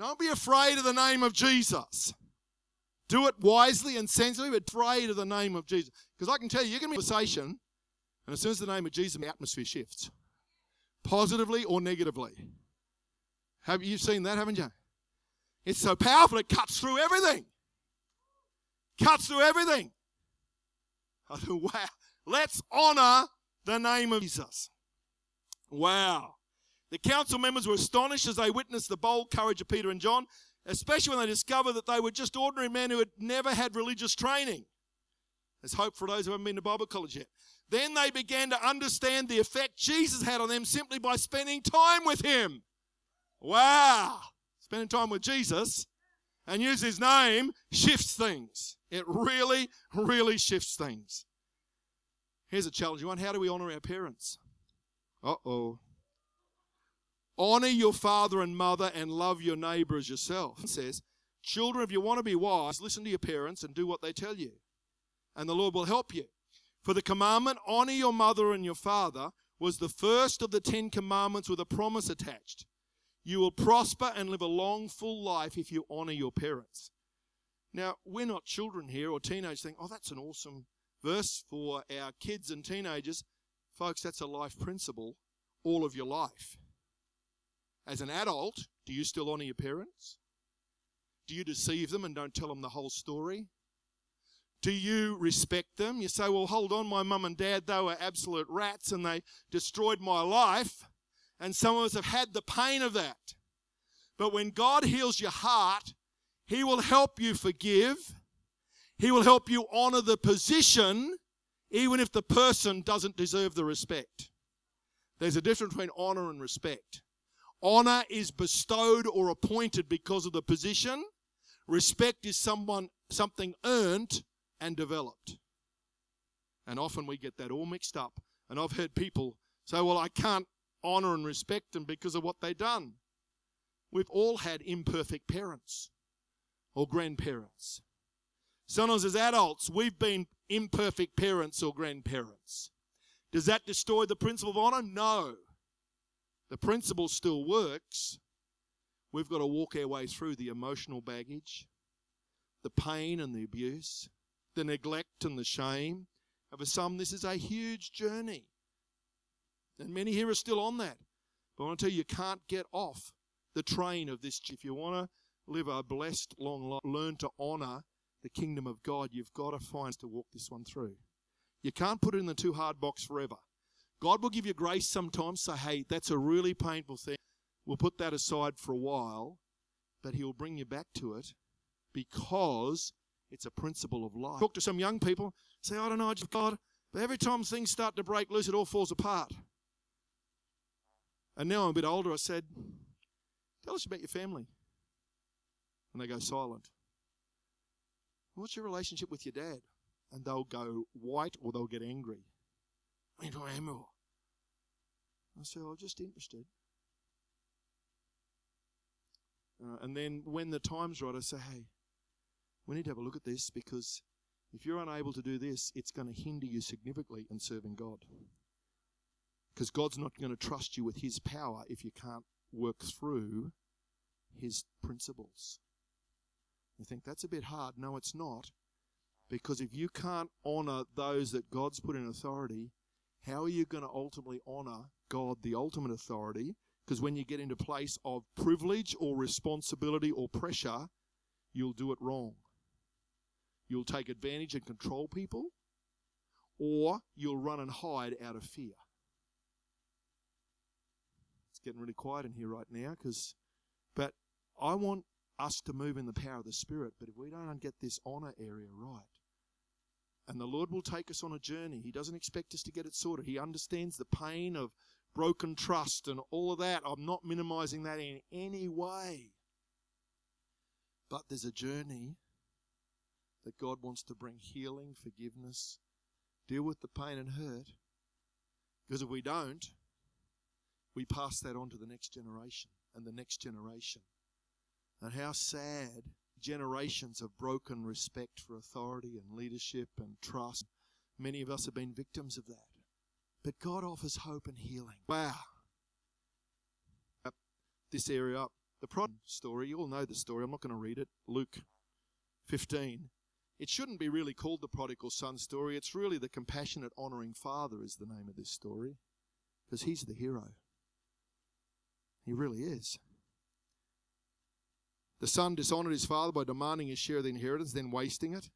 Don't be afraid of the name of Jesus. Do it wisely and sensibly, but afraid of the name of Jesus. Because I can tell you, you can be in a conversation, and as soon as the name of Jesus, the atmosphere shifts. Positively or negatively. Have you seen that, haven't you? It's so powerful, it cuts through everything. Cuts through everything. [LAUGHS] Wow, let's honor the name of Jesus. Wow. The council members were astonished as they witnessed the bold courage of Peter and John, especially when they discovered that they were just ordinary men who had never had religious training. There's hope for those who haven't been to Bible college yet. Then they began to understand the effect Jesus had on them simply by spending time with him. Wow. Spending time with Jesus and use his name shifts things. It really, really shifts things. Here's a challenging one. How do we honor our parents? Uh oh. Honor your father and mother and love your neighbor as yourself. It says, Children, if you want to be wise, listen to your parents and do what they tell you. and the Lord will help you. For the commandment, honor your mother and your father, was the first of the Ten Commandments with a promise attached. You will prosper and live a long, full life if you honor your parents. Now, we're not children here or teenagers think, oh, that's an awesome verse for our kids and teenagers. Folks, that's a life principle all of your life. As an adult, do you still honor your parents? Do you deceive them and don't tell them the whole story? Do you respect them? You say, well, hold on, my mum and dad, they were absolute rats and they destroyed my life. And some of us have had the pain of that. But when God heals your heart, He will help you forgive. He will help you honor the position, even if the person doesn't deserve the respect. There's a difference between honor and respect. Honor is bestowed or appointed because of the position. Respect is someone something earned and developed. And often we get that all mixed up. And I've heard people say, well, I can't honor and respect them because of what they've done. We've all had imperfect parents or grandparents. Sometimes as adults, we've been imperfect parents or grandparents. Does that destroy the principle of honor? No. The principle still works. We've got to walk our way through the emotional baggage, the pain and the abuse, the neglect and the shame. And for some, this is a huge journey. And many here are still on that. But I want to tell you, you can't get off the train of this. If you want to live a blessed, long life, learn to honor the kingdom of God, you've got to find to walk this one through. You can't put it in the too hard box forever. God will give you grace sometimes, say, hey, that's a really painful thing. We'll put that aside for a while, but He'll bring you back to it because it's a principle of life. Talk to some young people, say, I don't know, God, but every time things start to break loose, it all falls apart. And now I'm a bit older, I said, Tell us about your family. And they go silent. What's your relationship with your dad? And they'll go white or they'll get angry. I am. I say, I'm just interested. Uh, and then when the time's right, I say, hey, we need to have a look at this because if you're unable to do this, it's going to hinder you significantly in serving God. Because God's not going to trust you with His power if you can't work through His principles. You think that's a bit hard. No, it's not. Because if you can't honor those that God's put in authority, how are you going to ultimately honor God, the ultimate authority? Because when you get into place of privilege or responsibility or pressure, you'll do it wrong. You'll take advantage and control people, or you'll run and hide out of fear. It's getting really quiet in here right now because, but I want us to move in the power of the Spirit. But if we don't get this honor area right, and the Lord will take us on a journey, He doesn't expect us to get it sorted. He understands the pain of broken trust and all of that. I'm not minimizing that in any way. But there's a journey that God wants to bring healing, forgiveness, deal with the pain and hurt. Because if we don't, we pass that on to the next generation and the next generation. And how sad generations of broken respect for authority and leadership and trust. Many of us have been victims of that. But God offers hope and healing. Wow. This area up. The prod story, you all know the story. I'm not going to read it. Luke 15. It shouldn't be really called the prodigal son story. It's really the compassionate, honoring father, is the name of this story. Because he's the hero. He really is. The son dishonored his father by demanding his share of the inheritance, then wasting it.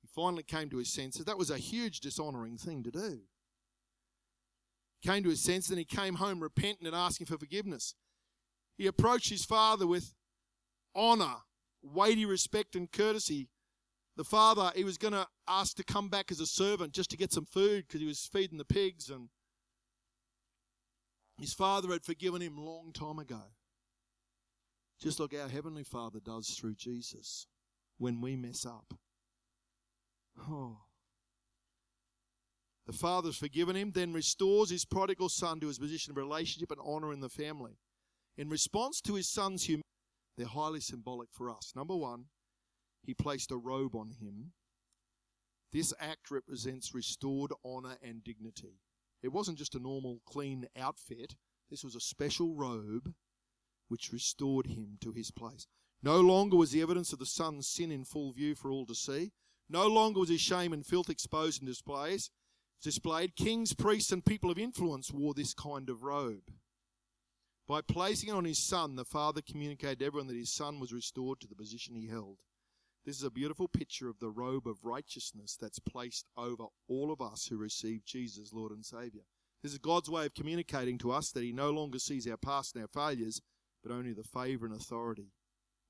He finally came to his senses. That was a huge dishonoring thing to do. Came to his senses and he came home repentant and asking for forgiveness. He approached his father with honor, weighty respect, and courtesy. The father, he was going to ask to come back as a servant just to get some food because he was feeding the pigs and his father had forgiven him long time ago. Just like our Heavenly Father does through Jesus when we mess up. Oh. The Father's forgiven him, then restores his prodigal son to his position of relationship and honor in the family. In response to his son's humility, they're highly symbolic for us. Number one, he placed a robe on him. This act represents restored honor and dignity. It wasn't just a normal, clean outfit, this was a special robe which restored him to his place. No longer was the evidence of the son's sin in full view for all to see. No longer was his shame and filth exposed and displayed. Kings, priests, and people of influence wore this kind of robe. By placing it on his son, the father communicated to everyone that his son was restored to the position he held. This is a beautiful picture of the robe of righteousness that's placed over all of us who receive Jesus, Lord and Savior. This is God's way of communicating to us that He no longer sees our past and our failures, but only the favor and authority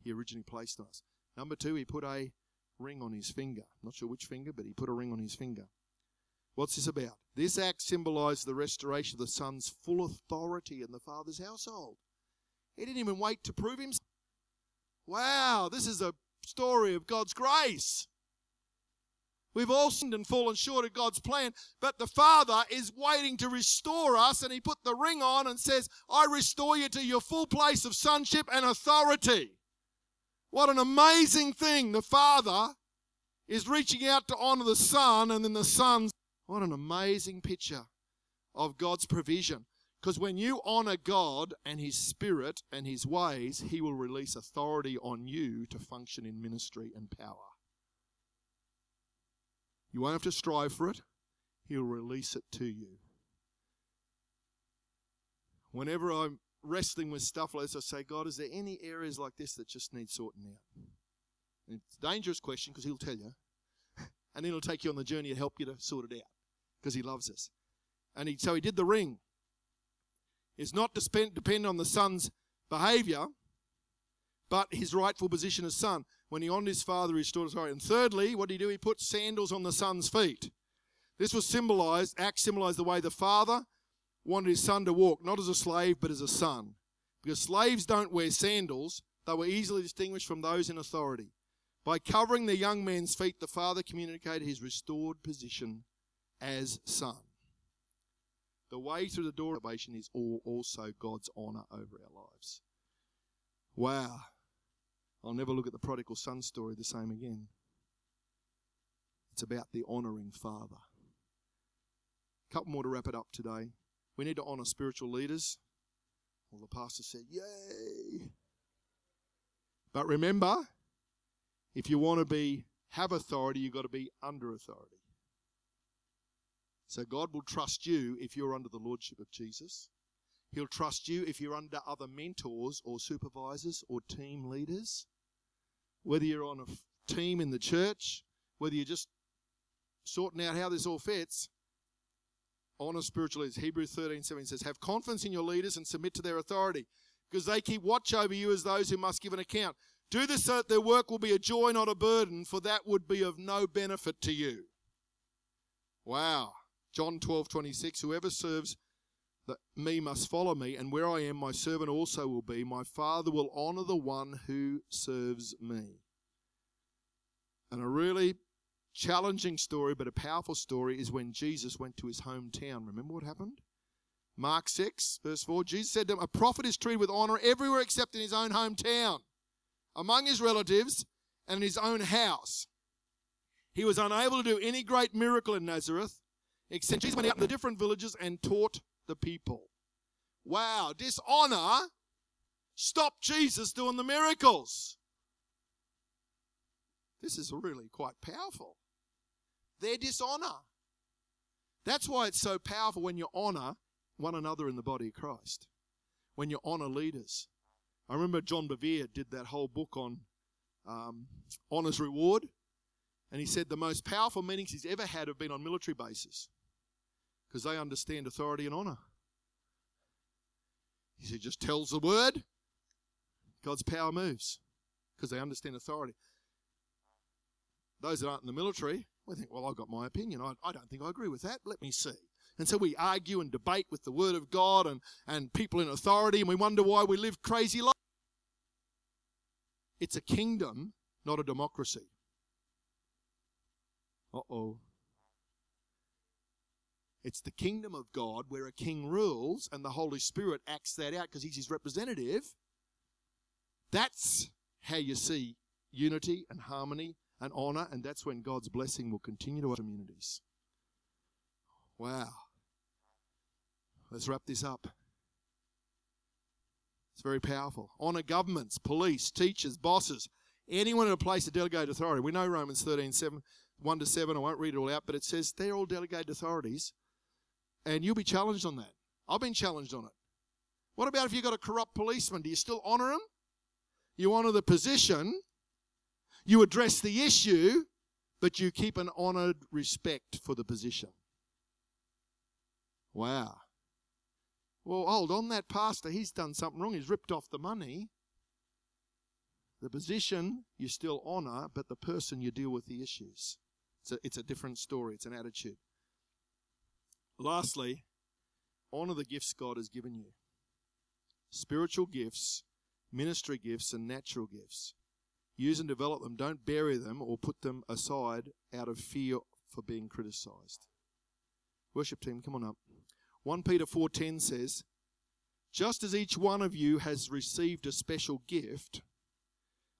He originally placed on us. Number two, He put a ring on His finger. not sure which finger, but He put a ring on His finger. What's this about? This act symbolized the restoration of the Son's full authority in the Father's household. He didn't even wait to prove himself. Wow, this is a story of God's grace. We've all sinned and fallen short of God's plan, but the Father is waiting to restore us, and He put the ring on and says, I restore you to your full place of sonship and authority. What an amazing thing. The Father is reaching out to honor the Son, and then the Son's what an amazing picture of God's provision. Because when you honor God and His Spirit and His ways, He will release authority on you to function in ministry and power. You won't have to strive for it, He'll release it to you. Whenever I'm wrestling with stuff like this, I say, God, is there any areas like this that just need sorting out? And it's a dangerous question because He'll tell you. [LAUGHS] And then He'll take you on the journey to help you to sort it out because he loves us. And he, so he did the ring. It's not to depend on the son's behavior, but his rightful position as son. When he honored his father, he restored his heart. And thirdly, what did he do? He put sandals on the son's feet. This was symbolized, act symbolized the way the father wanted his son to walk, not as a slave, but as a son. Because slaves don't wear sandals, they were easily distinguished from those in authority. By covering the young man's feet, the father communicated his restored position as son. The way through the door of salvation is all also God's honor over our lives. Wow. I'll never look at the prodigal son story the same again. It's about the honoring father. A couple more to wrap it up today. We need to honor spiritual leaders. Well, the pastor said, Yay! But remember, if you want to be have authority, you've got to be under authority. So God will trust you if you're under the lordship of Jesus. He'll trust you if you're under other mentors or supervisors or team leaders. Whether you're on a team in the church, whether you're just sorting out how this all fits, honor spiritual leaders. Hebrews 13 7 says, Have confidence in your leaders and submit to their authority, because they keep watch over you as those who must give an account. Do this so that their work will be a joy, not a burden, for that would be of no benefit to you. Wow. John 12, 26, whoever serves that me must follow me, and where I am, my servant also will be. My Father will honor the one who serves me. And a really challenging story, but a powerful story, is when Jesus went to his hometown. Remember what happened? Mark 6, verse 4 Jesus said to him, A prophet is treated with honor everywhere except in his own hometown, among his relatives, and in his own house. He was unable to do any great miracle in Nazareth except Jesus went out to the different villages and taught the people. Wow, dishonor stopped Jesus doing the miracles. This is really quite powerful. Their dishonor. That's why it's so powerful when you honor one another in the body of Christ, when you honor leaders. I remember John Bevere did that whole book on um, honor's reward, and he said the most powerful meetings he's ever had have been on military bases because they understand authority and honor. He said, just tells the word, God's power moves because they understand authority. Those that aren't in the military, we think, well, I've got my opinion. I, I don't think I agree with that. Let me see. And so we argue and debate with the Word of God and, and people in authority, and we wonder why we live crazy lives. It's a kingdom, not a democracy. Uh oh. It's the kingdom of God where a king rules and the Holy Spirit acts that out because he's his representative. That's how you see unity and harmony and honor, and that's when God's blessing will continue to our communities. Wow. Let's wrap this up. It's very powerful. Honor governments, police, teachers, bosses, anyone in a place of delegated authority. We know Romans 13, 7, 1 to 7. I won't read it all out, but it says they're all delegated authorities, and you'll be challenged on that. I've been challenged on it. What about if you've got a corrupt policeman? Do you still honor him? You honor the position, you address the issue, but you keep an honored respect for the position. Wow. Well, hold on, that pastor, he's done something wrong. He's ripped off the money. The position you still honor, but the person you deal with the issues. It's a, it's a different story, it's an attitude. Lastly, honor the gifts God has given you spiritual gifts, ministry gifts, and natural gifts. Use and develop them. Don't bury them or put them aside out of fear for being criticized. Worship team, come on up. 1 Peter 4:10 says, "Just as each one of you has received a special gift,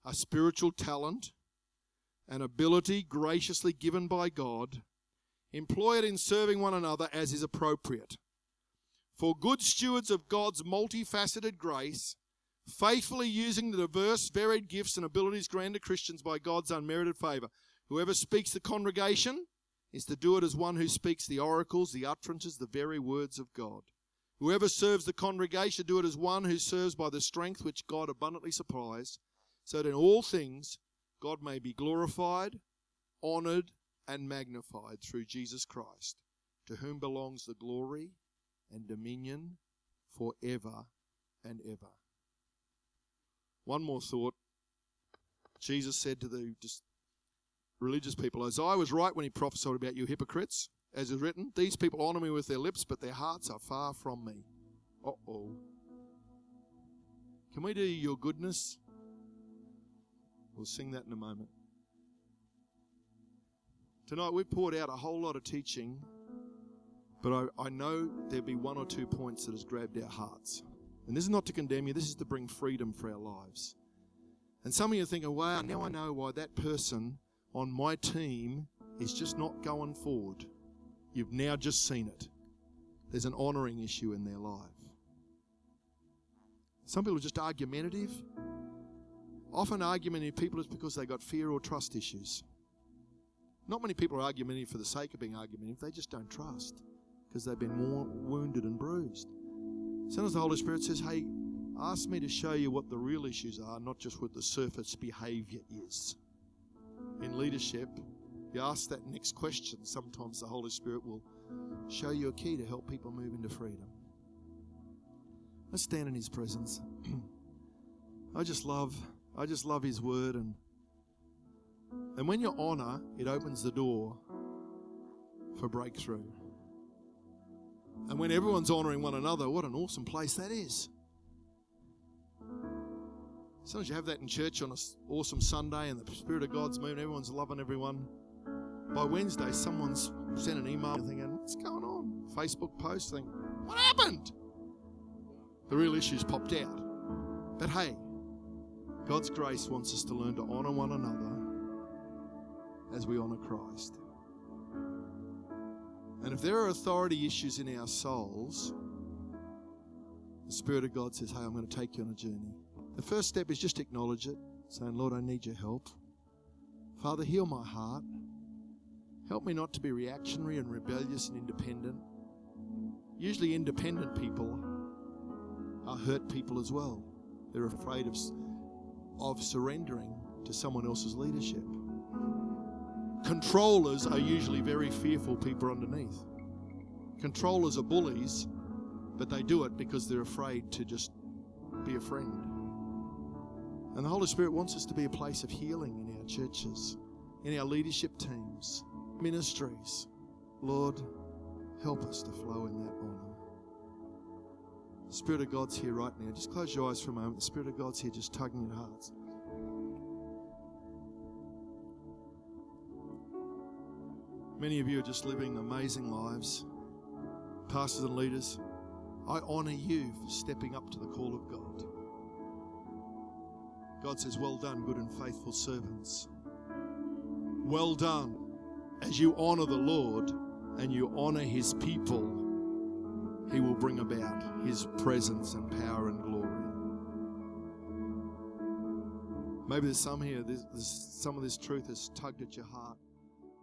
a spiritual talent, an ability graciously given by God, employ it in serving one another as is appropriate. For good stewards of God's multifaceted grace, faithfully using the diverse, varied gifts and abilities granted Christians by God's unmerited favor. Whoever speaks the congregation is to do it as one who speaks the oracles, the utterances, the very words of God. Whoever serves the congregation, do it as one who serves by the strength which God abundantly supplies, so that in all things God may be glorified, honored, and magnified through Jesus Christ, to whom belongs the glory and dominion forever and ever. One more thought. Jesus said to the religious people, Isaiah was right when he prophesied about you hypocrites. As is written, these people honor me with their lips, but their hearts are far from me. Uh oh. Can we do your goodness? We'll sing that in a moment. Tonight we've poured out a whole lot of teaching, but I, I know there'll be one or two points that has grabbed our hearts. And this is not to condemn you, this is to bring freedom for our lives. And some of you are thinking, wow, now I know why that person on my team is just not going forward. You've now just seen it. There's an honouring issue in their life. Some people are just argumentative. Often, argumentative people is because they got fear or trust issues. Not many people are argumentative for the sake of being argumentative, they just don't trust because they've been more wounded and bruised. Sometimes the Holy Spirit says, Hey, ask me to show you what the real issues are, not just what the surface behavior is. In leadership, you ask that next question, sometimes the Holy Spirit will show you a key to help people move into freedom. Let's stand in His presence. [CLEARS THROAT] I just love, I just love His word, and and when you honor, it opens the door for breakthrough. And when everyone's honoring one another, what an awesome place that is. Sometimes you have that in church on an awesome Sunday and the Spirit of God's moving, everyone's loving everyone. By Wednesday, someone's sent an email thinking, What's going on? Facebook post thing, What happened? The real issue's popped out. But hey, God's grace wants us to learn to honor one another as we honor Christ. And if there are authority issues in our souls, the Spirit of God says, Hey, I'm going to take you on a journey. The first step is just acknowledge it, saying, Lord, I need your help. Father, heal my heart. Help me not to be reactionary and rebellious and independent. Usually, independent people are hurt people as well. They're afraid of, of surrendering to someone else's leadership. Controllers are usually very fearful people underneath. Controllers are bullies, but they do it because they're afraid to just be a friend. And the Holy Spirit wants us to be a place of healing in our churches, in our leadership teams, ministries. Lord, help us to flow in that honor. The Spirit of God's here right now. Just close your eyes for a moment. The Spirit of God's here just tugging at hearts. Many of you are just living amazing lives. Pastors and leaders, I honor you for stepping up to the call of God. God says, Well done, good and faithful servants. Well done. As you honor the Lord and you honor his people, he will bring about his presence and power and glory. Maybe there's some here, there's, there's some of this truth has tugged at your heart.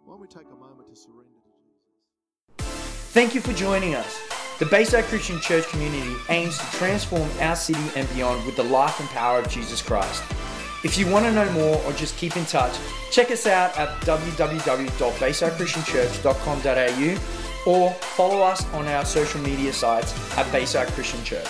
Why don't we take a moment to surrender to Jesus? Thank you for joining us. The Bayside Christian Church community aims to transform our city and beyond with the life and power of Jesus Christ. If you want to know more or just keep in touch, check us out at www.baysidechristianchurch.com.au or follow us on our social media sites at Bayside Christian Church.